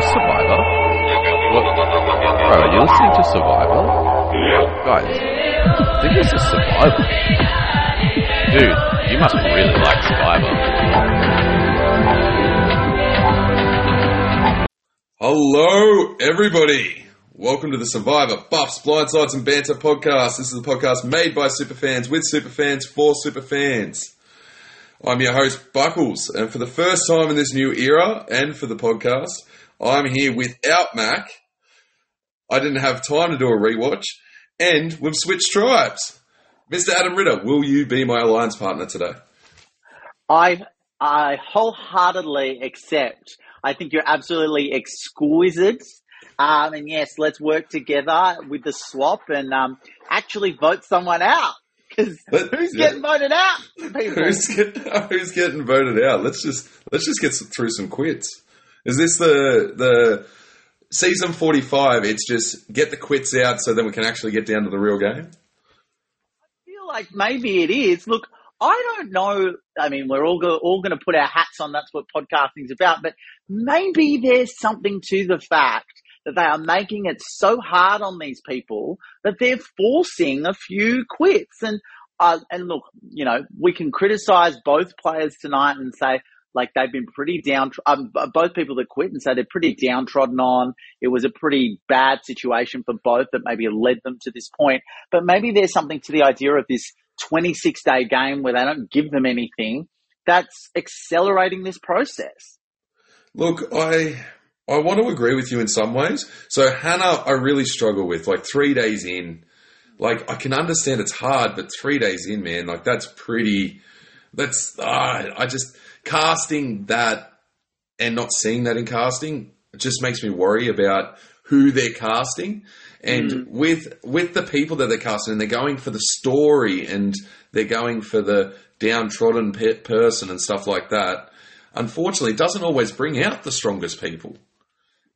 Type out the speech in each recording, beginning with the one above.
Survivor? What? Bro, are you listening to Survivor? Guys, I think this is Survivor. Dude, you must really like Survivor. Hello, everybody. Welcome to the Survivor Buffs, Blindsides, and Banter podcast. This is a podcast made by superfans with superfans for superfans. I'm your host, Buckles, and for the first time in this new era and for the podcast, I'm here without Mac. I didn't have time to do a rewatch, and we've switched tribes. Mr. Adam Rida, will you be my alliance partner today? I I wholeheartedly accept. I think you're absolutely exquisite. Um, and yes, let's work together with the swap and um, actually vote someone out. Because who's yeah. getting voted out? Who's, get, who's getting voted out? Let's just let's just get through some quits. Is this the the season forty five? It's just get the quits out so then we can actually get down to the real game. I feel like maybe it is. Look, I don't know. I mean, we're all go, all going to put our hats on. That's what podcasting's about. But maybe there's something to the fact that they are making it so hard on these people that they're forcing a few quits. And uh, and look, you know, we can criticize both players tonight and say. Like they've been pretty down, um, both people that quit and say they're pretty downtrodden on. It was a pretty bad situation for both that maybe led them to this point. But maybe there's something to the idea of this 26 day game where they don't give them anything that's accelerating this process. Look, I I want to agree with you in some ways. So Hannah, I really struggle with like three days in. Like I can understand it's hard, but three days in, man, like that's pretty. That's uh, I just casting that and not seeing that in casting just makes me worry about who they're casting. And with with the people that they're casting, and they're going for the story, and they're going for the downtrodden pe- person and stuff like that. Unfortunately, it doesn't always bring out the strongest people.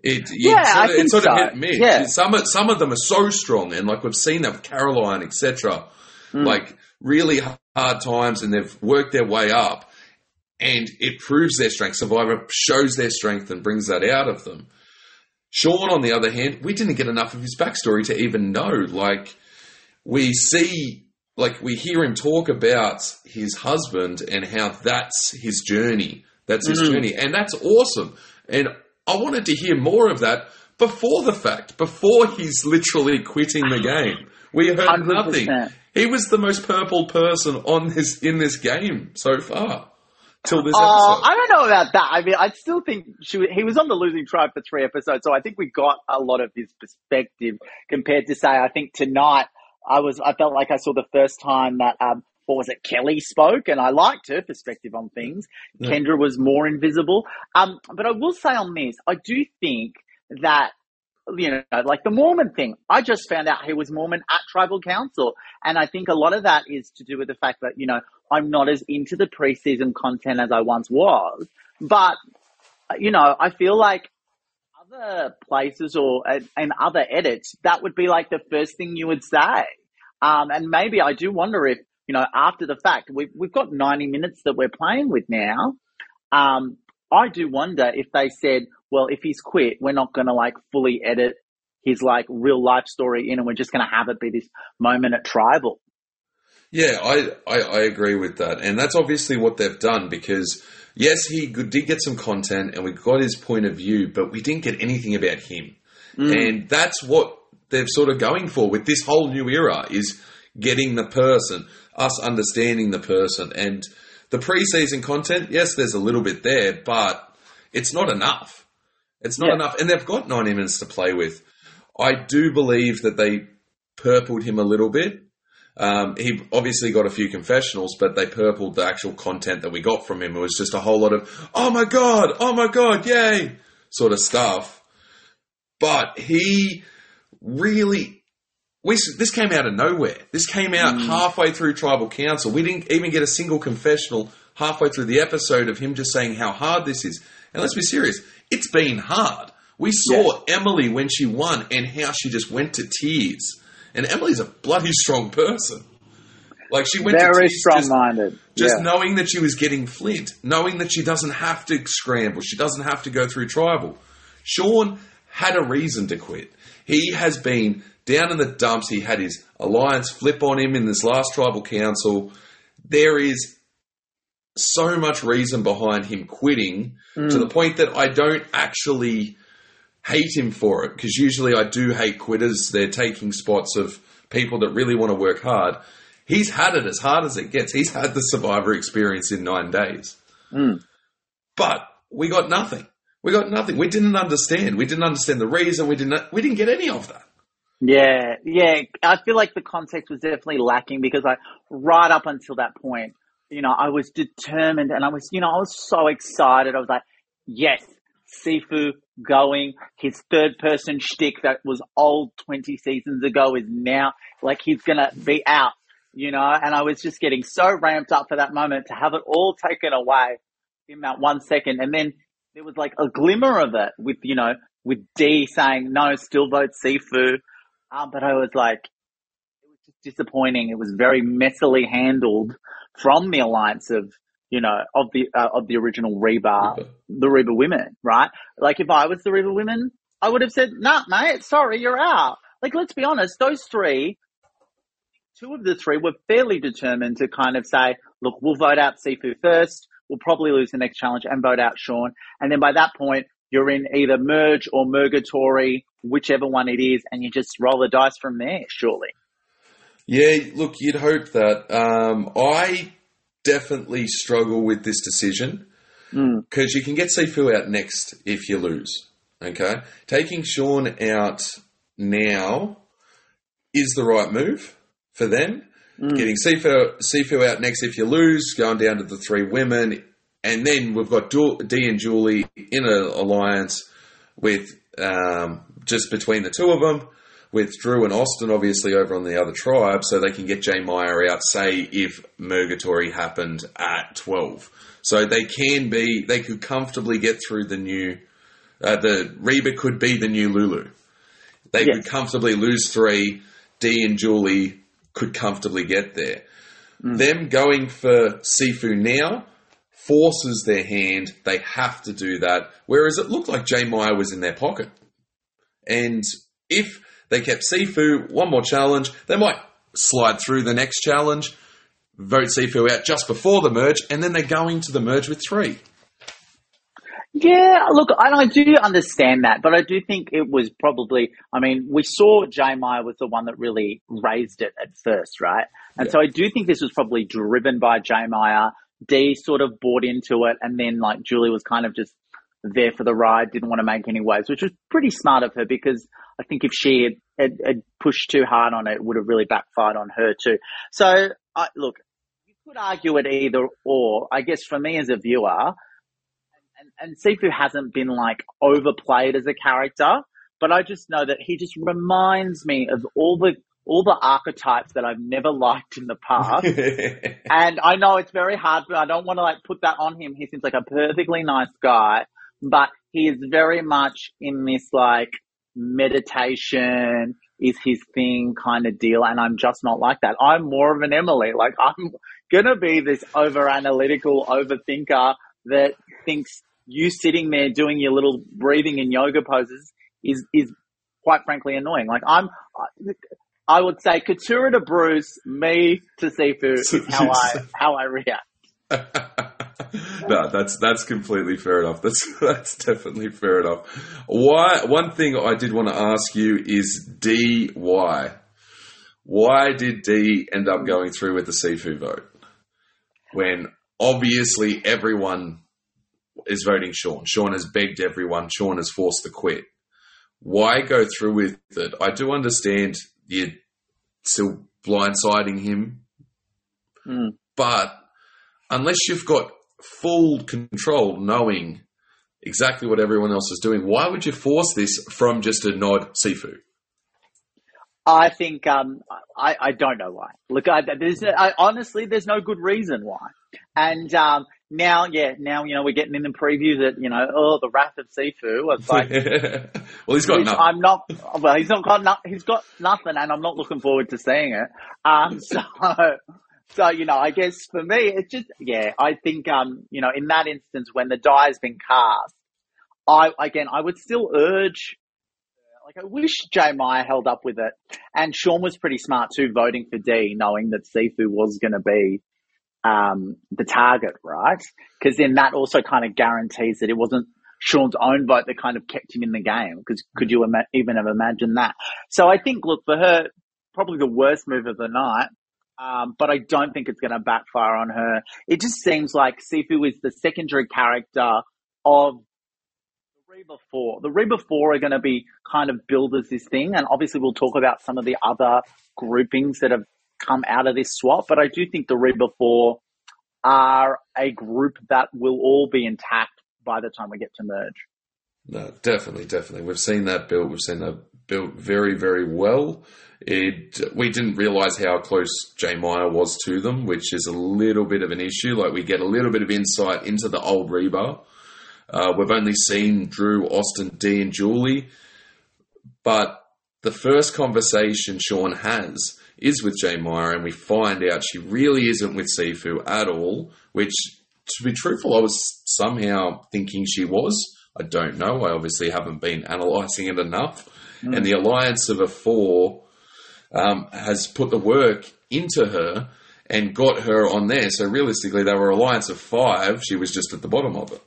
It, Yeah, sort I think it's sort so. of hit miss. Yeah. Some of, some of them are so strong, and like we've seen that with Caroline, etc. Mm. Like really hard times, and they've worked their way up, and it proves their strength. Survivor shows their strength and brings that out of them. Sean, on the other hand, we didn't get enough of his backstory to even know. Like, we see, like, we hear him talk about his husband and how that's his journey. That's his Mhm. journey. And that's awesome. And I wanted to hear more of that before the fact, before he's literally quitting the game. We heard nothing. 100%. He was the most purple person on this in this game so far. Till this Oh, episode. I don't know about that. I mean, I still think she, he was on the losing tribe for three episodes, so I think we got a lot of his perspective compared to say, I think tonight I was, I felt like I saw the first time that, um, what was it, Kellie spoke, and I liked her perspective on things. Yeah. Kendra was more invisible. Um, but I will say on this, I do think that you know, like the Mormon thing. I just found out he was Mormon at tribal council. And I think a lot of that is to do with the fact that, you know, I'm not as into the preseason content as I once was. But, you know, I feel like other places or, and other edits, that would be like the first thing you would say. Um, and maybe I do wonder if, you know, after the fact, we've, we've got 90 minutes that we're playing with now. Um, I do wonder if they said, well, if he's quit, we're not going to like fully edit his like real life story in and we're just going to have it be this moment at tribal. Yeah, I, I, I agree with that. And that's obviously what they've done because, yes, he did get some content and we got his point of view, but we didn't get anything about him. Mm. And that's what they're sort of going for with this whole new era is getting the person, us understanding the person. And the preseason content, yes, there's a little bit there, but it's not enough. It's not Yeah. enough. And they've got 90 minutes to play with. I do believe that they purpled him a little bit. Um, he obviously got a few confessionals, but they purpled the actual content that we got from him. It was just a whole lot of, oh my god, oh my god, yay, sort of stuff. But he really, we, this came out of nowhere. This came out hmm. halfway through Tribal Council. We didn't even get a single confessional halfway through the episode of him just saying how hard this is. And let's be serious, it's been hard. We saw Emily when she won and how she just went to tears. And Emily's a bloody strong person. Like she went to Very strong just, minded. just yeah. knowing that she was getting flint, knowing that she doesn't have to scramble, she doesn't have to go through tribal. Sean had a reason to quit. He has been down in the dumps. He had his alliance flip on him in this last tribal council. There is so much reason behind him quitting to hmm. the point that I don't actually hate him for it because usually I do hate quitters. They're taking spots of people that really want to work hard. He's had it as hard as it gets. He's had the survivor experience in nine days. Hmm. But we got nothing. We got nothing. We didn't understand. We didn't understand the reason. We didn't. We didn't get any of that. Yeah, yeah. I feel like the context was definitely lacking because I, right up until that point, you know, I was determined and I was, you know, I was so excited. I was like, yes, Sifu going. His third person shtick that was old 20 seasons ago is now like he's going to be out, you know, and I was just getting so ramped up for that moment to have it all taken away in that one second. And then there was like a glimmer of it with, you know, with Dee saying, no, still vote Sifu. But I was like, it was just disappointing. It was very messily handled from the alliance of, you know, of the, uh, of the original Reba, Reba. the Reba women, right? Like if I was the Reba women, I would have said, nah, mate, sorry, you're out. Like, let's be honest, those three, two of the three were fairly determined to kind of say, look, we'll vote out Sifu first. We'll probably lose the next challenge and vote out Sean. And then by that point, you're in either merge or mergatory, whichever one it is, and you just roll the dice from there, surely. Yeah, look, you'd hope that. Um, I definitely struggle with this decision Mm. because you can get Sifu out next if you lose. Okay, taking Sean out now is the right move for them. Mm. Getting Sifu, Sifu out next if you lose, going down to the three women, and then we've got Du- Dee and Julie in an alliance with um, just between the two of them, with Drew and Austin obviously over on the other tribe, so they can get J. Maya out. Say if Mergatory happened at twelve, so they can be, they could comfortably get through the new. Uh, the Reba could be the new Lulu. They Yes. could comfortably lose three. Dee and Julie could comfortably get there. Them going for Sifu now forces their hand. They have to do that. Whereas it looked like J. Maya was in their pocket. And if they kept Sifu, one more challenge, they might slide through the next challenge, vote Sifu out just before the merge, and then they're going to the merge with three. Yeah, look, and I do understand that, but I do think it was probably, I mean, we saw J. Maya was the one that really raised it at first, right? And Yeah. so I do think this was probably driven by J. Maya. Dee sort of bought into it, and then like Julie was kind of just there for the ride, didn't want to make any waves, which was pretty smart of her because I think if she had, had, had pushed too hard on it, it would have really backfired on her too. So, I look, you could argue it either or. I guess for me as a viewer, and, and Sifu hasn't been like overplayed as a character, but I just know that he just reminds me of all the all the archetypes that I've never liked in the past. and I know it's very hard, but I don't want to like put that on him. He seems like a perfectly nice guy, but he is very much in this like meditation is his thing kind of deal. And I'm just not like that. I'm more of an Emily. Like I'm going to be this over analytical overthinker that thinks you sitting there doing your little breathing and yoga poses is, is quite frankly annoying. Like I'm, I would say Katurah to Bruce, me to Sifu is how I, how I react. no, that's that's completely fair enough. That's that's definitely fair enough. Why? One thing I did want to ask you is Dee. Why? Why did Dee end up going through with the Sifu vote when obviously everyone is voting Sean? Sean has begged everyone. Sean has forced the quit. Why go through with it? I do understand you're still blindsiding him, Mm. but unless you've got full control, knowing exactly what everyone else is doing, why would you force this from just a nod Sifu? I think um, I, I don't know why. Look, I, there's I, honestly there's no good reason why. And um, now, yeah, now you know we're getting in the preview that you know oh the wrath of Sifu. It's like well, he's got which nothing. I'm not. Well, he's not got no, he's got nothing, and I'm not looking forward to seeing it. Um, so. So, you know, I guess for me, it's just, yeah, I think, um, you know, in that instance, when the die has been cast, I again, I would still urge. Like I wish J. Maya held up with it, and Sean was pretty smart too, voting for Dee, knowing that Sifu was going to be um, the target, right? Because then that also kind of guarantees that it wasn't Sean's own vote that kind of kept him in the game. Because could you ima- even have imagined that? So I think, look, for her, probably the worst move of the night. Um, but I don't think it's going to backfire on her. It just seems like Sifu is the secondary character of the Reba 4. The Reba 4 are going to be kind of builders this thing. And obviously we'll talk about some of the other groupings that have come out of this swap. But I do think the Reba 4 are a group that will all be intact by the time we get to merge. No, definitely, definitely. We've seen that built. We've seen that built very, very well. It we didn't realize how close J. Maya was to them, which is a little bit of an issue. Like we get a little bit of insight into the old Reba. Uh, we've only seen Drew, Austin, Dee, and Julie, but the first conversation Sean has is with J. Maya, and we find out she really isn't with Sifu at all. Which, to be truthful, I was somehow thinking she was. I don't know. I obviously haven't been analysing it enough. Mm. And the alliance of a four um, has put the work into her and got her on there. So realistically, they were alliance of five. She was just at the bottom of it.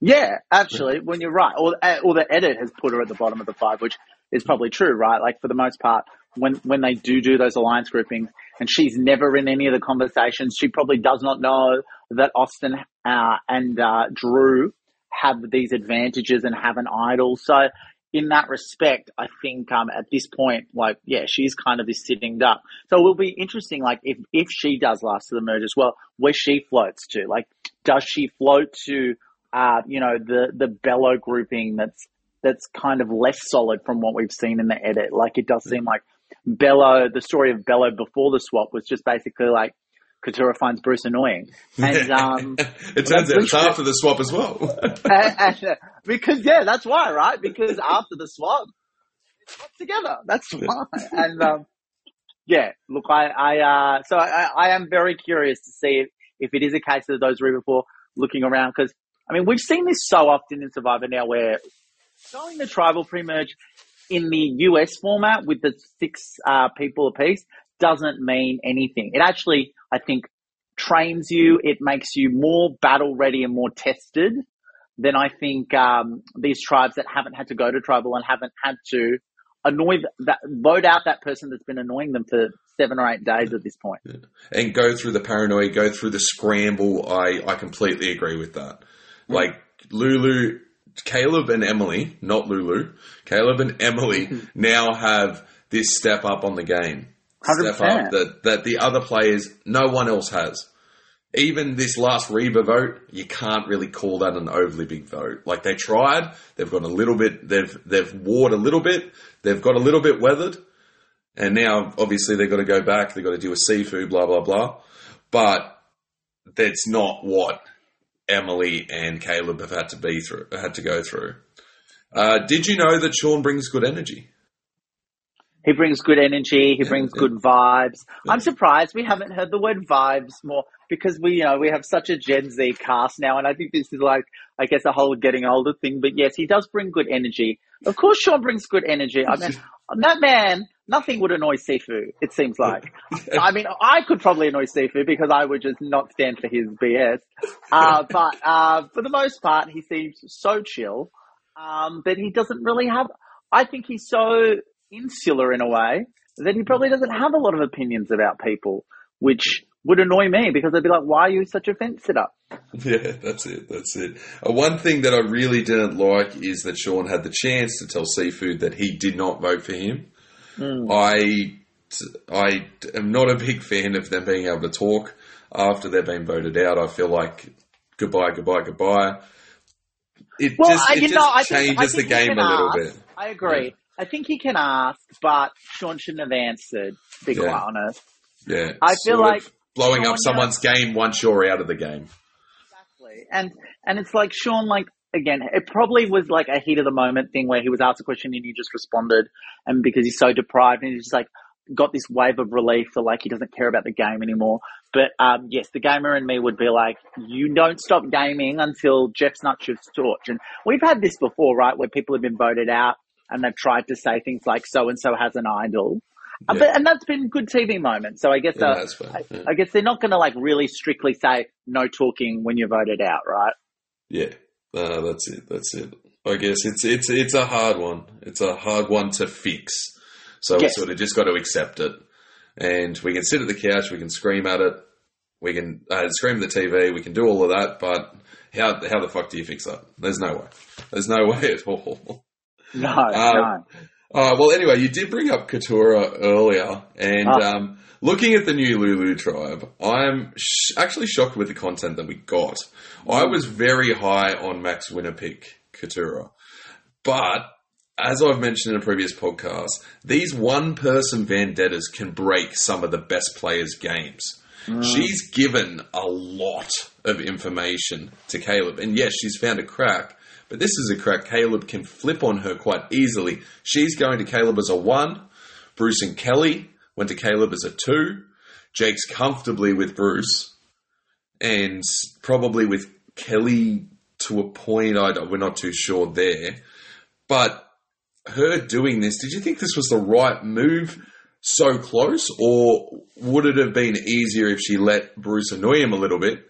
Yeah, actually, when you're right, or or the edit has put her at the bottom of the five, which is probably true, right? Like for the most part, when when they do do those alliance groupings, and she's never in any of the conversations, she probably does not know that Austin uh, and uh, Drew have these advantages and have an idol. So in that respect, I think um, at this point, like, yeah, she's kind of this sitting duck. So it will be interesting, like, if, if she does last to the merge as well, where she floats to. Like, does she float to, uh, you know, the, the Belo grouping that's, that's kind of less solid from what we've seen in the edit? Like, it does seem like Belo, the story of Belo before the swap was just basically like, Katurah finds Bruce annoying. And um, it turns out it's after the swap as well. and, and, uh, because yeah, that's why, right? Because after the swap, together. That's why. And um, yeah, look, I, I uh, so I, I, am very curious to see if, if it is a case of those Reba Four looking around because I mean we've seen this so often in Survivor now where going the tribal pre-merge in the US format with the six uh, people apiece doesn't mean anything. It actually, I think, trains you. It makes you more battle ready and more tested than I think um, these tribes that haven't had to go to tribal and haven't had to annoy that vote out that person that's been annoying them for seven or eight days at this point. Yeah. And go through the paranoia, go through the scramble. I I completely agree with that. Mm. Like Lulu, Kaleb and Emily, not Lulu, Kaleb and Emily hmm. now have this step up on the game. 100%. Step up that that the other players, no one else has even this last Reba vote, you can't really call that an overly big vote. Like they tried, they've got a little bit, they've they've warred a little bit, they've got a little bit weathered, and now obviously they've got to go back, they've got to deal with Sifu, blah blah blah. But that's not what Emily and Kaleb have had to be through, had to go through. Uh, did you know that Sean brings good energy? He brings good energy. He brings good vibes. I'm surprised we haven't heard the word vibes more because we, you know, we have such a Gen Z cast now, and I think this is like, I guess, a whole getting older thing. But yes, he does bring good energy. Of course, Sean brings good energy. I mean, that man, nothing would annoy Sifu. It seems like. I mean, I could probably annoy Sifu because I would just not stand for his BS. Uh, but uh, for the most part, he seems so chill um, that he doesn't really have. I think he's so insular in a way that he probably doesn't have a lot of opinions about people, which would annoy me because I'd be like, why are you such a fence sitter? Yeah, that's it. That's it. Uh, one thing that I really didn't like is that Sean had the chance to tell Sifu that he did not vote for him. Mm. I, I am not a big fan of them being able to talk after they've been voted out. I feel like goodbye, goodbye, goodbye. It well, just, it just know, changes think, the game a little ask. bit. I agree. Yeah. I think he can ask, but Sean shouldn't have answered. To be yeah. quite honest. Yeah, I feel like blowing Sean, up someone's game once you're out of the game. Exactly, and and it's like Sean, like again, it probably was like a heat of the moment thing where he was asked a question and he just responded, and because he's so deprived, and he's just like, got this wave of relief for like he doesn't care about the game anymore. But um, yes, the gamer in me would be like, you don't stop gaming until Jeff's Jeff Snutch's torch. And we've had this before, right, where people have been voted out and they've tried to say things like so and so has an idol. Uh, Yeah. But, and that's been good TV moments. So I guess Yeah, uh, that's fair. I, Yeah. I guess they're not going to like really strictly say no talking when you're voted out, right? Yeah, uh, that's it. That's it. I guess it's it's it's a hard one. It's a hard one to fix. So Yes. we sort of just got to accept it, and we can sit at the couch, we can scream at it, we can uh, scream at the TV, we can do all of that. But how how the fuck do you fix that? There's no way. There's no way at all. No, Um, no. Uh, well, anyway, you did bring up Katurah earlier, and Ah. um, looking at the new Lulu tribe, I'm sh- actually shocked with the content that we got. I was very high on Mac's Winnerpick Katurah, but as I've mentioned in a previous podcast, these one-person vendettas can break some of the best players' games. She's given a lot of information to Kaleb, and yes, she's found a crack. But this is a crack Kaleb can flip on her quite easily. She's going to Kaleb as a one. Bruce and Kellie went to Kaleb as a two. Jake's comfortably with Bruce, and probably with Kellie to a point. I we're not too sure there, but her doing this. Did you think this was the right move? So close, or would it have been easier if she let Bruce annoy him a little bit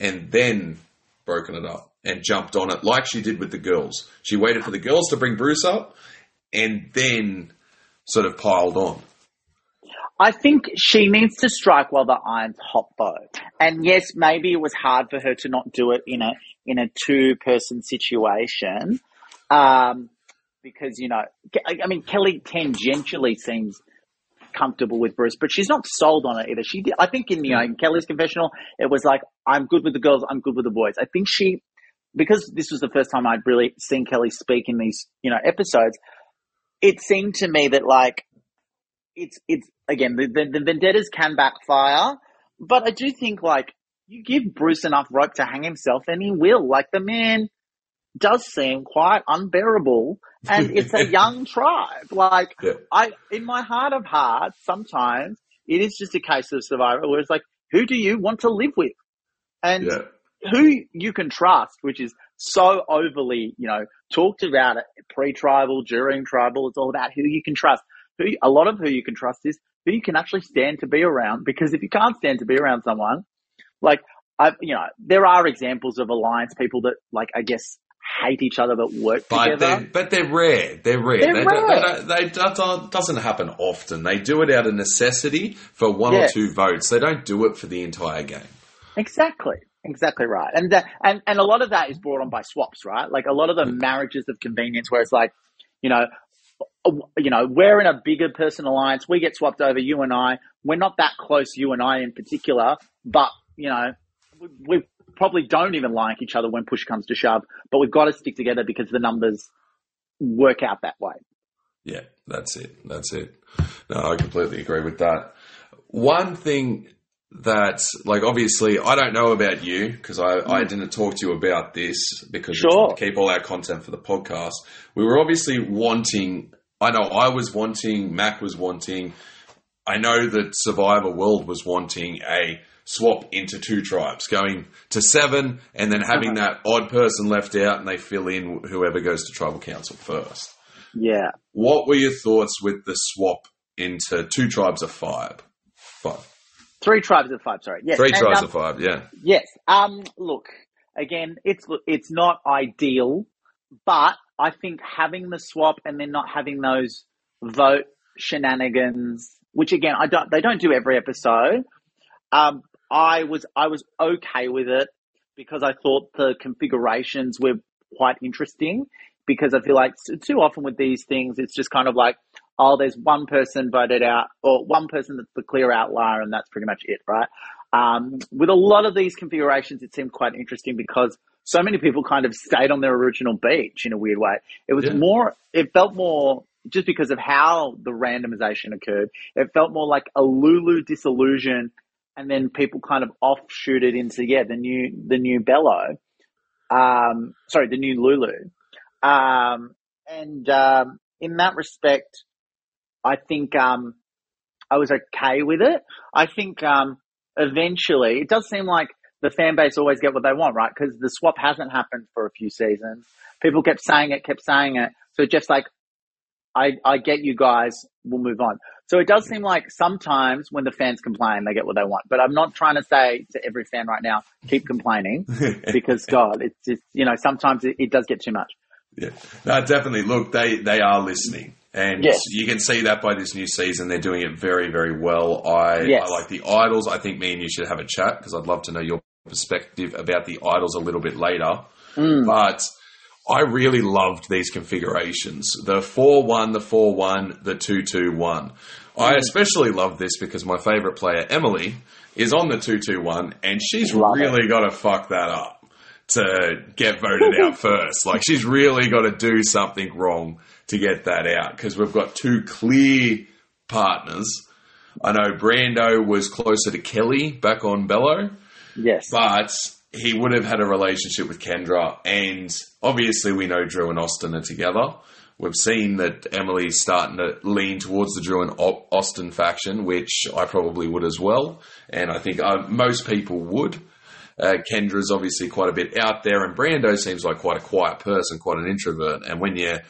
and then broken it up and jumped on it like she did with the girls? She waited for the girls to bring Bruce up and then sort of piled on. I think she needs to strike while the iron's hot though. And yes, maybe it was hard for her to not do it in a in a two person situation. Um, because, you know, I mean Kellie tangentially seems comfortable with Bruce, but she's not sold on it either. She did, I think in you know in Kellie's confessional, it was like, I'm good with the girls, I'm good with the boys. I think she because this was the first time I'd really seen Kellie speak in these, you know, episodes, it seemed to me that like it's it's again the, the, the vendettas can backfire, but I do think like you give Bruce enough rope to hang himself, and he will. Like the man does seem quite unbearable, and it's a young tribe. Like Yeah. I, in my heart of hearts, sometimes it is just a case of survival where it's like, who do you want to live with, and Yeah. Who you can trust, which is so overly, you know, talked about it pre-tribal, during tribal. It's all about who you can trust. Who a lot of who you can trust is who you can actually stand to be around. Because if you can't stand to be around someone, like I, you know, there are examples of alliance people that, like, I guess, hate each other but work But together. they're, but they're rare. They're rare. They're they, Don't, they, rare. don't, they that don't- doesn't happen often. They do it out of necessity for one or two votes. They don't do it for the entire game. Exactly. Exactly right. And and, and a lot of that is brought on by swaps, right? Like a lot of the marriages of convenience where it's like, you know, you know, we're in a bigger person alliance. We get swapped over, you and I. We're not that close, you and I in particular, but, you know, we, we probably don't even like each other when push comes to shove, but we've got to stick together because the numbers work out that way. Yeah, that's it. That's it. No, I completely agree with that. One thing that, like, obviously, I don't know about you because I, I mm. didn't talk to you about this because Sure. to keep all our content for the podcast. We were obviously wanting. I know I was wanting. Mac was wanting. I know that Survivor World was wanting a swap into two tribes, going to seven, and then having uh-huh. that odd person left out, and they fill in whoever goes to tribal council first. Yeah. What were your thoughts with the swap into two tribes of five? Five. Three tribes of five, sorry. Yes. Three And, tribes um, of five, yeah. Yes. Um, look, again, it's it's not ideal, but I think having the swap and then not having those vote shenanigans, which again, I don't, they don't do every episode. Um, I was, I was okay with it because I thought the configurations were quite interesting because I feel like too often with these things, it's just kind of like, oh, there's one person voted out or one person that's the clear outlier and that's pretty much it, right? Um, with a lot of these configurations, it seemed quite interesting because so many people kind of stayed on their original beach in a weird way. It was Yeah. more, it felt more just because of how the randomization occurred. It felt more like a Lulu disillusion and then people kind of offshoot it into, yeah, the new, the new Belo. Um, sorry, the new Lulu. Um, and, um, in that respect, I think, um, I was okay with it. I think um, eventually it does seem like the fan base always get what they want, right? Because the swap hasn't happened for a few seasons. People kept saying it, kept saying it. So just like, I, I get you guys, we'll move on. So it does seem like sometimes when the fans complain, they get what they want. But I'm not trying to say to every fan right now, keep complaining because God, it's just, you know, sometimes it, it does get too much. Yeah, no, definitely. Look, they they are listening, and Yes. you can see that by this new season. They're doing it very, very well. I Yes. I like the idols. I think me and you should have a chat because I'd love to know your perspective about the idols a little bit later. Mm. But I really loved these configurations: the four one, the four one, the two two one. Mm. I especially love this because my favorite player, Emily, is on the two two one, and she's Love really got to fuck that up to get voted out first. Like she's really got to do something wrong to get that out because we've got two clear partners. I know Brando was closer to Kellie back on Belo, Yes. but he would have had a relationship with Kendra, and obviously we know Drew and Austin are together. We've seen that Emily's starting to lean towards the Drew and Austin faction, which I probably would as well, and I think uh, most people would. Uh, Kendra's obviously quite a bit out there, and Brando seems like quite a quiet person, quite an introvert. And when you're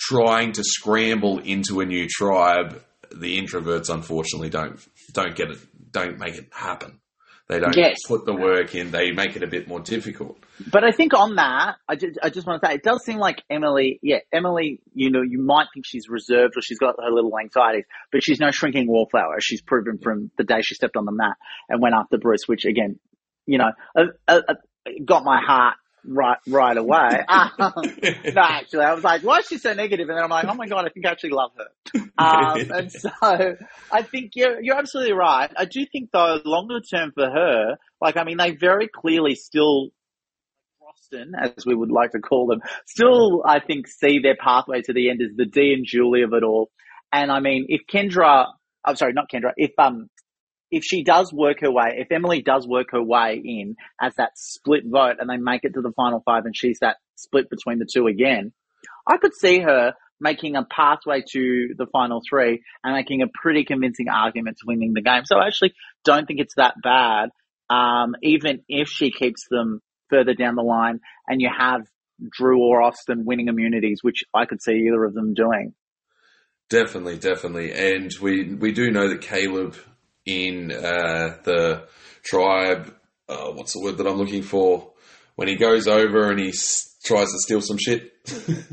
trying to scramble into a new tribe, the introverts unfortunately don't don't get it, don't make it happen. They don't Yes. put the work in. They make it a bit more difficult. But I think on that, I just, I just want to say, it does seem like Emily, yeah, Emily, you know, you might think she's reserved or she's got her little anxieties, but she's no shrinking wallflower. She's proven from the day she stepped on the mat and went after Bruce, which again, you know, uh, uh, got my heart right, right away. Um, no, actually, I was like, why is she so negative? And then I'm like, oh my God, I think I actually love her. Um, and so I think you're, you're absolutely right. I do think though, longer term for her, like, I mean, they very clearly still Boston, as we would like to call them, still, I think, see their pathway to the end as the Dee and Julie of it all. And I mean, if Kendra, I'm sorry, not Kendra, if, um, if she does work her way, if Emily does work her way in as that split vote and they make it to the final five and she's that split between the two again, I could see her making a pathway to the final three and making a pretty convincing argument to winning the game. So I actually don't think it's that bad. Um, even if she keeps them further down the line and you have Drew or Austin winning immunities, which I could see either of them doing. Definitely, definitely, and we we do know that Kaleb in uh, the tribe, uh, what's the word that I'm looking for? When he goes over and he s- tries to steal some shit.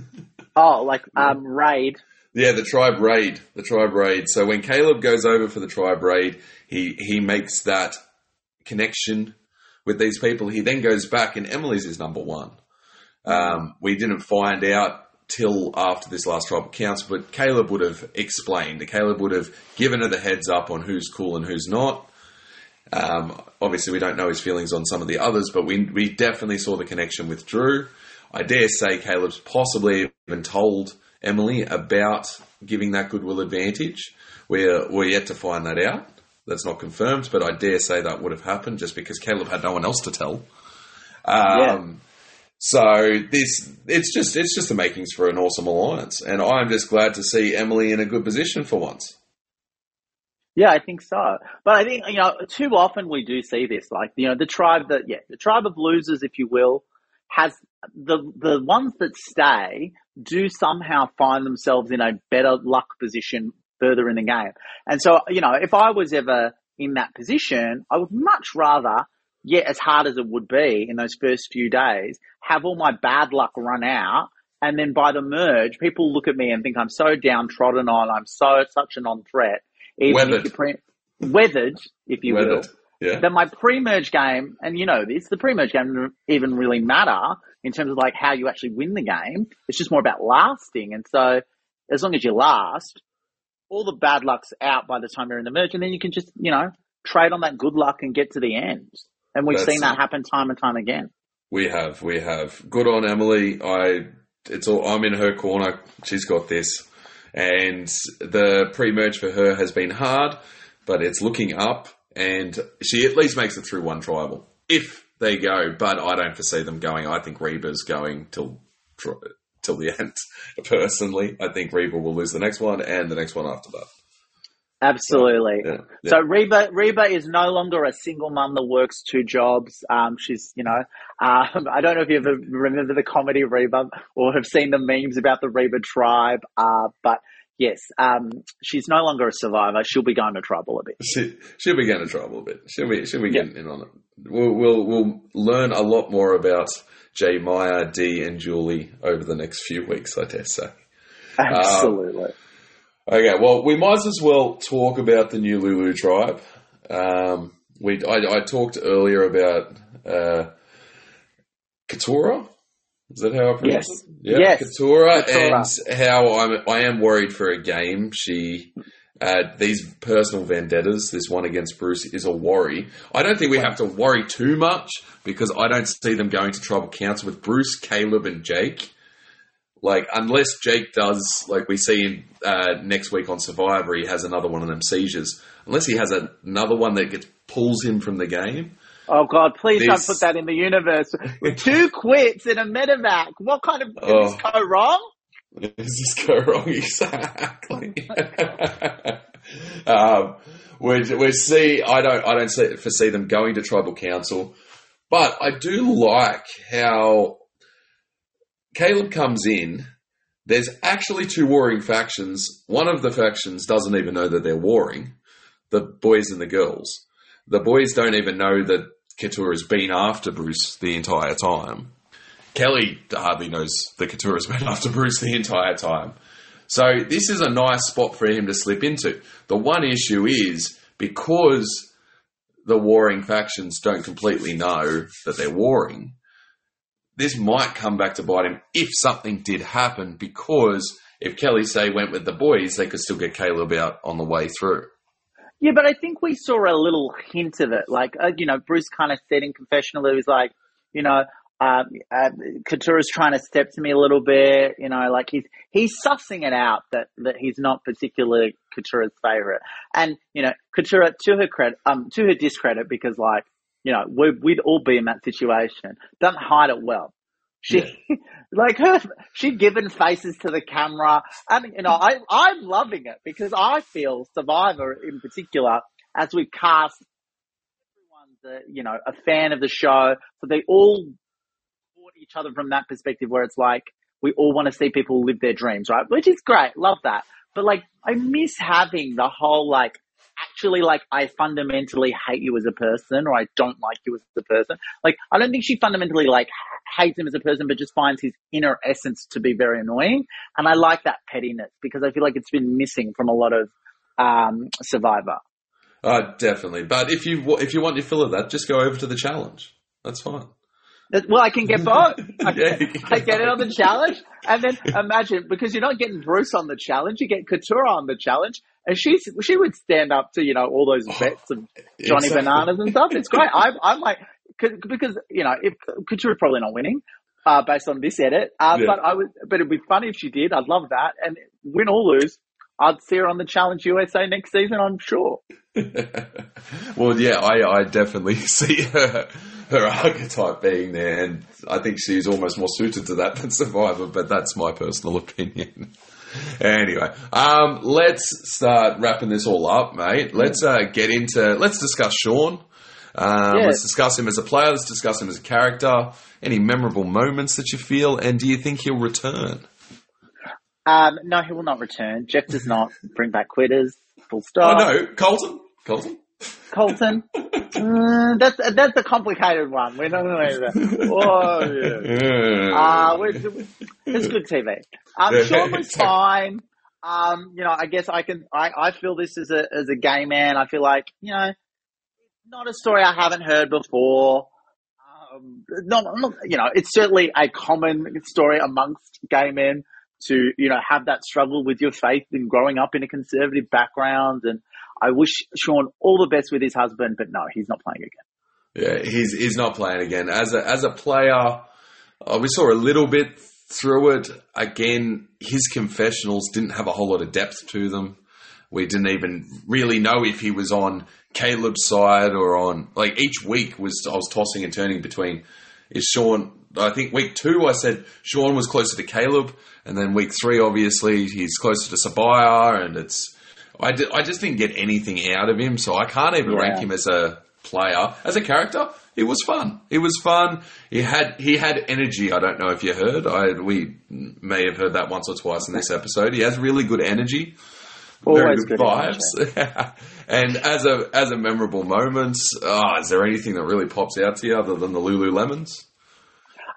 Oh, like, um, Raid. Yeah, the tribe raid. The tribe raid. So when Kaleb goes over for the tribe raid, he he makes that connection with these people. He then goes back, and Emily's his number one. Um, we didn't find out till after this last tribal council, but Kaleb would have explained. Kaleb would have given her the heads up on who's cool and who's not. Um, obviously, we don't know his feelings on some of the others, but we we definitely saw the connection with Drew. I dare say Kaleb's possibly even told Emily about giving that goodwill advantage. We're we're yet to find that out. That's not confirmed, but I dare say that would have happened just because Kaleb had no one else to tell. Um, So this it's just it's just the makings for an awesome alliance, and I'm just glad to see Emily in a good position for once. Yeah, I think so. But I think, you know, too often we do see this, like, you know, the tribe that, yeah, the tribe of losers, if you will, has the, the ones that stay do somehow find themselves in a better luck position further in the game. And so, you know, if I was ever in that position, I would much rather, yeah, as hard as it would be in those first few days, have all my bad luck run out. And then by the merge, people look at me and think I'm so downtrodden on, I'm so, such a non-threat. Even Weathered. if you pre- weathered, if you will Weathered. Yeah. that my pre-merge game, and you know this, the pre-merge game doesn't even really matter in terms of like how you actually win the game. It's just more about lasting. And so as long as you last, all the bad luck's out by the time you're in the merge, and then you can just, you know, trade on that good luck and get to the end. And we've That's seen that happen time and time again. We have, we have. Good on Emily. I, it's all. I'm in her corner. She's got this, and the pre-merge for her has been hard, but it's looking up, and she at least makes it through one tribal if they go. But I don't foresee them going. I think Reba's going till till the end. Personally, I think Reba will lose the next one and the next one after that. Absolutely. Yeah, yeah. So Reba Reba is no longer a single mum that works two jobs. Um, she's you know um, I don't know if you ever remember the comedy Reba or have seen the memes about the Reba tribe. Uh, but yes, um, she's no longer a survivor. She'll be going to trouble a bit. She, she'll be going to trouble a bit. She'll be she'll be getting in on it. We'll, we'll we'll learn a lot more about J. Maya, Dee, and Julie over the next few weeks. I dare say. Absolutely. Okay, well, we might as well talk about the new Lulu tribe. Um, we I, I talked earlier about uh, Katurah. Is that how I pronounce Yes. it? Yeah, Yes. Katurah, Katurah. and how I'm I am worried for a game. She uh, these personal vendettas, this one against Bruce, is a worry. I don't think we have to worry too much because I don't see them going to tribal council with Bruce, Kaleb, and Jake. Like unless Jake does, like we see in, uh, next week on Survivor, he has another one of them seizures. Unless he has a, another one that gets pulls him from the game. Oh God! Please don't put that in the universe. Two quits in a medevac. What kind of Oh. this go wrong? Does this go wrong exactly? um, we we see. I don't. I don't see, foresee them going to tribal council, but I do like how Kaleb comes in. There's actually two warring factions. One of the factions doesn't even know that they're warring. The boys and the girls. The boys don't even know that Katurah has been after Bruce the entire time. Kellie hardly knows that Katurah's been after Bruce the entire time. So this is a nice spot for him to slip into. The one issue is because the warring factions don't completely know that they're warring, this might come back to bite him if something did happen because if Kellie, say, went with the boys, they could still get Kaleb out on the way through. Yeah, but I think we saw a little hint of it. Like, uh, you know, Bruce kind of said in confessional, he was like, you know, um, uh, trying to step to me a little bit. You know, like he's he's sussing it out that that he's not particularly Katurah's favorite. And you know, Katurah to her credit, um, to her discredit, because like, you know, we, we'd all be in that situation. Doesn't hide it well. She, like her, she'd given faces to the camera, and you know, I I'm loving it because I feel Survivor in particular, as we cast, everyone's a, you know a fan of the show, so they all support each other from that perspective, where it's like we all want to see people live their dreams, right? Which is great, love that. But like, I miss having the whole like actually like I fundamentally hate you as a person or I don't like you as a person. Like I don't think she fundamentally like hates him as a person but just finds his inner essence to be very annoying. And I like that pettiness because I feel like it's been missing from a lot of um Survivor. Uh, definitely. But if you if you want your fill of that, just go over to the challenge. That's fine. Well, I can get both. I, Yeah, can I get it on the challenge, and then imagine because you're not getting Bruce on the challenge, you get Katurah on the challenge, and she's she would stand up to you know all those bets of Johnny Exactly. Bananas and stuff. It's great. I'm I'm like 'cause- because you know if Katurah's probably not winning. Uh, based on this edit, uh, Yeah. but I would, but it'd be funny if she did. I'd love that, and win or lose, I'd see her on the Challenge USA next season. I'm sure. well, yeah, I, I definitely see her, her archetype being there, and I think she's almost more suited to that than Survivor, but that's my personal opinion. anyway, um, let's start wrapping this all up, mate. Let's uh, get into, let's discuss Sean. Um, Yeah. Let's discuss him as a player, let's discuss him as a character. Any memorable moments that you feel, and do you think he'll return? Um, no, he will not return. Jeff does not bring back quitters. Full Oh, stop. no, Colton? Colton? Colton. Mm, that's that's a complicated one. We're not going to. Oh yeah. Uh, we're, it's good TV. Um, Sean was fine. Um, you know, I guess I can. I, I feel this as a as a gay man. I feel like you know, not a story I haven't heard before. Um, not, not you know, it's certainly a common story amongst gay men to you know have that struggle with your faith in growing up in a conservative background. And I wish Sean all the best with his husband, but no, he's not playing again. Yeah, he's he's not playing again as a as a player. Uh, we saw a little bit through it. Again, his confessionals didn't have a whole lot of depth to them. We didn't even really know if he was on Kaleb's side or on like each week was I was tossing and turning between is Sean. I think week two I said Sean was closer to Kaleb, and then week three obviously he's closer to Sabiyah, and it's I, I just didn't get anything out of him, so I can't even Yeah. rank him as a player. As a character, it was fun. It was fun. He had he had energy. I don't know if you heard. I we may have heard that once or twice in this episode. He has really good energy. very Always good, good vibes. and as a as a memorable moment, oh, is there anything that really pops out to you other than the Lululemons?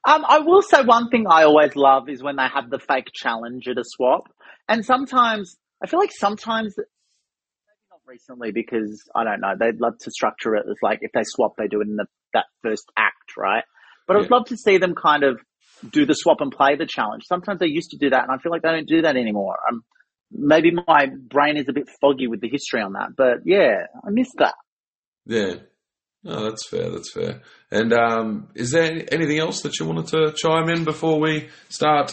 Um, I will say one thing I always love is when they have the fake challenge at a swap. And sometimes, I feel like sometimes, maybe not recently because I don't know, they'd love to structure it as like if they swap, they do it in the, that first act, right? But I'd love to see them kind of do the swap and play the challenge. Sometimes they used to do that and I feel like they don't do that anymore. Um, maybe my brain is a bit foggy with the history on that, but yeah, I miss that. Yeah. No, that's fair. That's fair. And um, is there anything else that you wanted to chime in before we start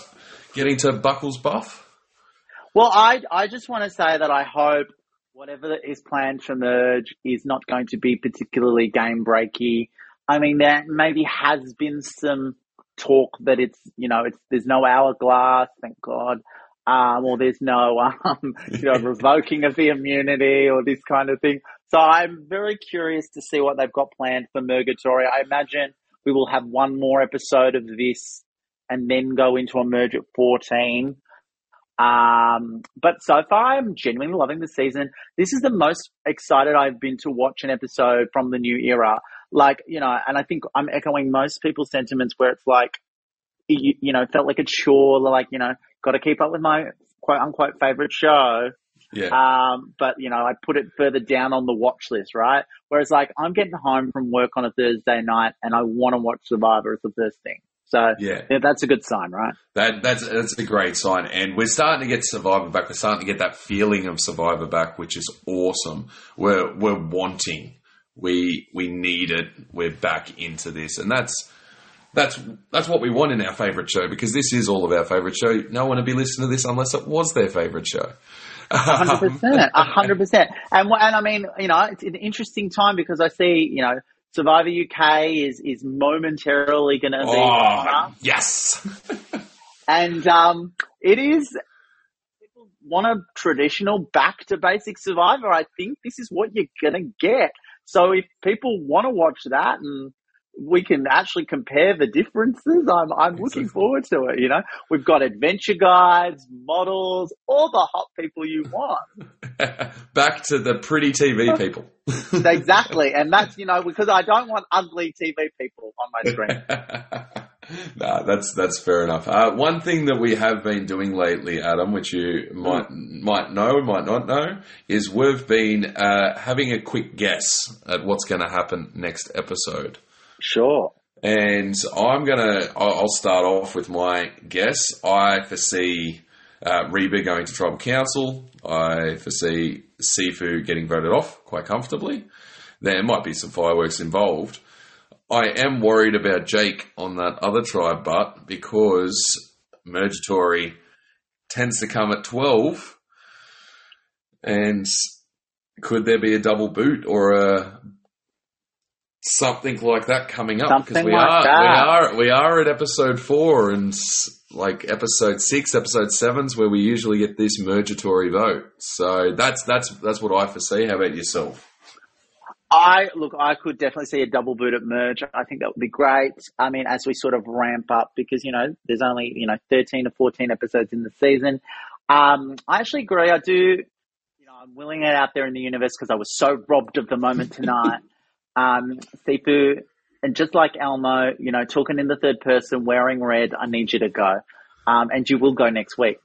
getting to Buckles Buff? Well, I I just want to say that I hope whatever is planned for merge is not going to be particularly game breaky. I mean, there maybe has been some talk that it's you know it's there's no hourglass, thank God, um, or there's no um, you know revoking of the immunity or this kind of thing. So I'm very curious to see what they've got planned for Mergatory. I imagine we will have one more episode of this and then go into a merge at 14. Um, but so far, I'm genuinely loving the season. This is the most excited I've been to watch an episode from the new era. Like, you know, and I think I'm echoing most people's sentiments where it's like, you, you know, felt like a chore, like, you know, got to keep up with my quote unquote favorite show. Yeah. Um, but you know, I put it further down on the watch list, right? Whereas like I'm getting home from work on a Thursday night and I want to watch Survivor as the first thing. So yeah. yeah, that's a good sign, right? That that's that's a great sign, and we're starting to get Survivor back. We're starting to get that feeling of Survivor back, which is awesome. We're we're wanting, we we need it. We're back into this, and that's that's that's what we want in our favorite show because this is all of our favorite show. No one would be listening to this unless it was their favorite show. hundred percent, a hundred percent. And and I mean, you know, it's an interesting time because I see, you know, Survivor UK is is momentarily going to be Oh yes, and um, it is people want a traditional back to basic Survivor. I think this is what you're going to get. So if people want to watch that and we can actually compare the differences. I'm, I'm looking forward to it. You know, we've got adventure guides, models, all the hot people you want. back to the pretty TV people. exactly. And that's, you know, because I don't want ugly TV people on my screen. nah, that's that's fair enough. Uh, one thing that we have been doing lately, Adam, which you might might know, or might not know, is we've been uh, having a quick guess at what's going to happen next episode. Sure. And I'm gonna, I'll start off with my guess. I foresee uh, Reba going to tribal council. I foresee Sifu getting voted off quite comfortably. There might be some fireworks involved. I am worried about Jake on that other tribe, but because Mergatory tends to come at 12, and could there be a double boot or a something like that coming up? Something we like are that. we are we are at episode four and like episode six, episode sevens where we usually get this mergatory vote. So that's that's that's what I foresee. How about yourself? I look, I could definitely see a double boot at merge. I think that would be great. I mean, as we sort of ramp up, because you know, there's only you know 13 to 14 episodes in the season. Um, I actually agree. I do. You know, I'm willing it out there in the universe because I was so robbed of the moment tonight. Um, Sifu, and just like Elmo, you know, talking in the third person, wearing red. I need you to go, um, and you will go next week.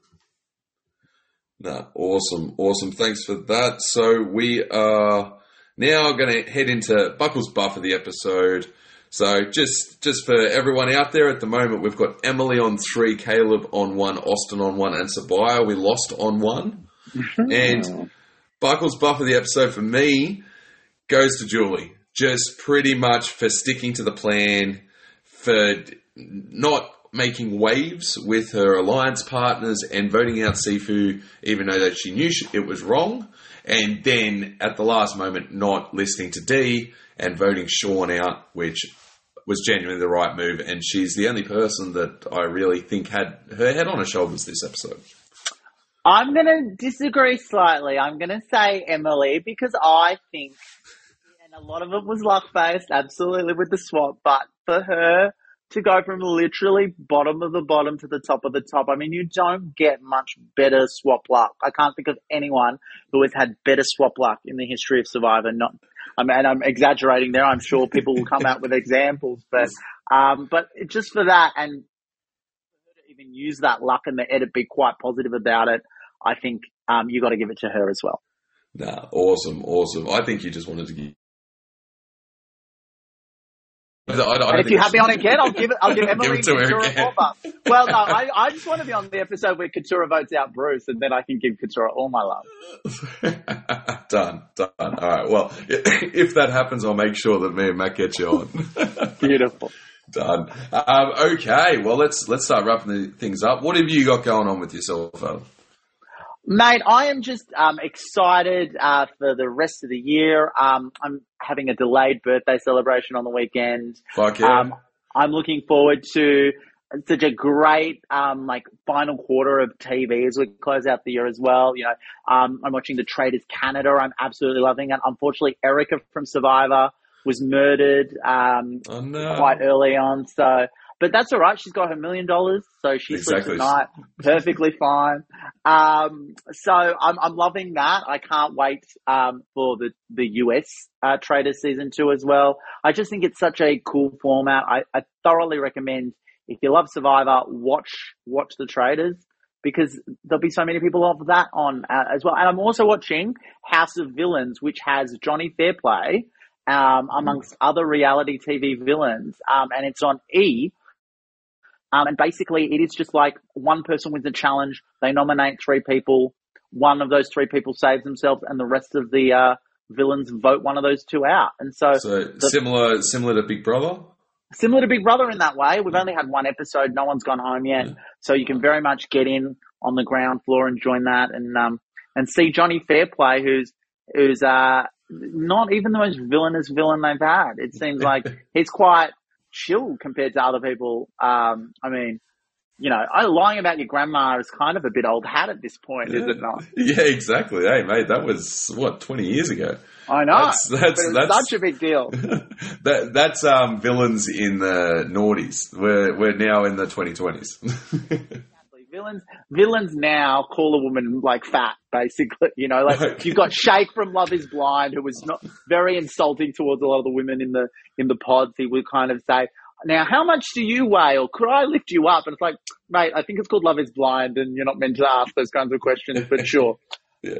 No, awesome, awesome. Thanks for that. So we are now going to head into Buckles Buff of the episode. So just just for everyone out there at the moment, we've got Emily on three, Kaleb on one, Austin on one, and Sabiyah we lost on one. and Buckles Buff of the episode for me goes to Julie. Just pretty much for sticking to the plan, for not making waves with her alliance partners and voting out Sifu, even though that she knew it was wrong, and then at the last moment not listening to Dee and voting Sean out, which was genuinely the right move. And she's the only person that I really think had her head on her shoulders this episode. I'm going to disagree slightly. I'm going to say Emily because I think, and a lot of it was luck based, absolutely with the swap, but for her to go from literally bottom of the bottom to the top of the top, I mean, you don't get much better swap luck. I can't think of anyone who has had better swap luck in the history of Survivor. Not, I mean, I'm exaggerating there. I'm sure people will come out with examples, but, um, but just for that and even use that luck in the edit, be quite positive about it. I think um, you got to give it to her as well. Nah, awesome, awesome. I think you just wanted to give. I, I and if you have me on again, I'll give it. I'll give Emily Give it to her Katurah again. all my- Well, no, I, I just want to be on the episode where Katurah votes out Bruce, and then I can give Katurah all my love. done, done. All right. Well, if that happens, I'll make sure that me and Mac get you on. Beautiful. done. Um, okay. Well, let's let's start wrapping the things up. What have you got going on with yourself? Mate, I am just um, excited uh, for the rest of the year. Um, I'm having a delayed birthday celebration on the weekend. Fuck yeah. Um, I'm looking forward to such a great um, like final quarter of TV as we close out the year as well. You know, um, I'm watching The Traitors Canada. I'm absolutely loving it. Unfortunately, Erika from Survivor was murdered um, oh no. quite early on. So, but that's all right. She's got her million dollars, so she Exactly. sleeps at night perfectly fine. Um, so I'm I'm loving that. I can't wait um, for the the US uh, Traitors season two as well. I just think it's such a cool format. I, I thoroughly recommend if you love Survivor, watch watch the Traitors because there'll be so many people of that on uh, as well. And I'm also watching House of Villains, which has Johnny Fairplay um, amongst other reality TV villains, um, and it's on E. Um, and basically, it is just like one person wins a challenge. They nominate three people. One of those three people saves themselves, and the rest of the uh, villains vote one of those two out. And so, So similar, similar to Big Brother. similar to Big Brother in that way. We've only had one episode. No one's gone home yet, Yeah. so you can very much get in on the ground floor and join that, and um, and see Johnny Fairplay, who's who's uh not even the most villainous villain they've had. It seems like he's quite chill compared to other people. Um, I mean. You know, I, lying about your grandma is kind of a bit old hat at this point, is it not? Yeah, exactly. Hey, mate, that was what twenty years ago. I know. That's- that's- that's- such a big deal. that that's um, villains in the noughties. We're we're now in the twenty twenties. Villains, villains now call a woman like fat, basically. You know, like Right. you've got Shake from Love Is Blind, who was not very insulting towards a lot of the women in the in the pods. He would kind of say, "Now, how much do you weigh, or could I lift you up?" And it's like, mate, I think it's called Love Is Blind, and you're not meant to ask those kinds of questions. But sure, yeah.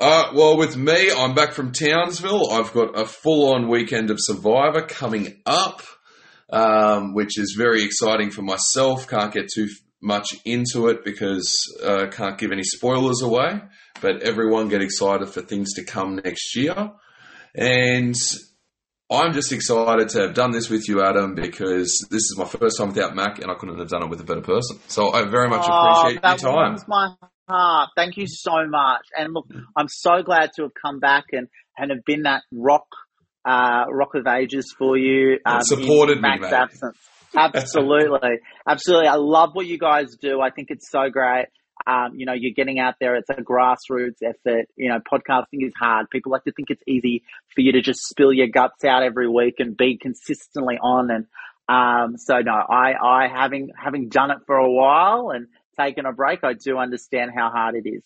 Uh, well, with me, I'm back from Townsville. I've got a full-on weekend of Survivor coming up, um, which is very exciting for myself. Can't get too much into it because uh, can't give any spoilers away. But everyone get excited for things to come next year, and I'm just excited to have done this with you, Adam, because this is my first time without Mac, and I couldn't have done it with a better person. So I very much appreciate Oh, that your time. my heart. Thank you so much. And look, I'm so glad to have come back and, and have been that rock, uh, rock of ages for you. Um, supported in me, Mac's mate. absence. Absolutely. Absolutely. I love what you guys do. I think it's so great. Um, you know, you're getting out there. It's a grassroots effort. You know, podcasting is hard. People like to think it's easy for you to just spill your guts out every week and be consistently on. And, um, so no, I, I having, having done it for a while and taken a break, I do understand how hard it is.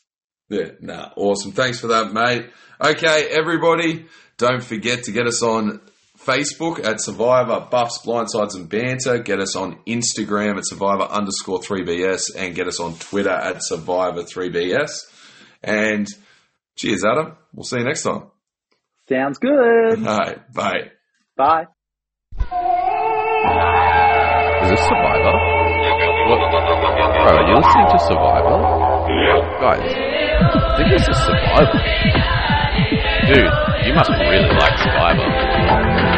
Yeah, nah, awesome. Thanks for that, mate. Okay, everybody, don't forget to get us on Facebook at Survivor Buffs, Blindsides, and Banter. Get us on Instagram at Survivor underscore 3BS and get us on Twitter at Survivor 3BS. And cheers, Adam. We'll see you next time. Sounds good. All right, bye. Bye. Is this Survivor? What? Bro, are you listening to Survivor? Guys, I think this is Survivor. Dude, you must really like Survivor.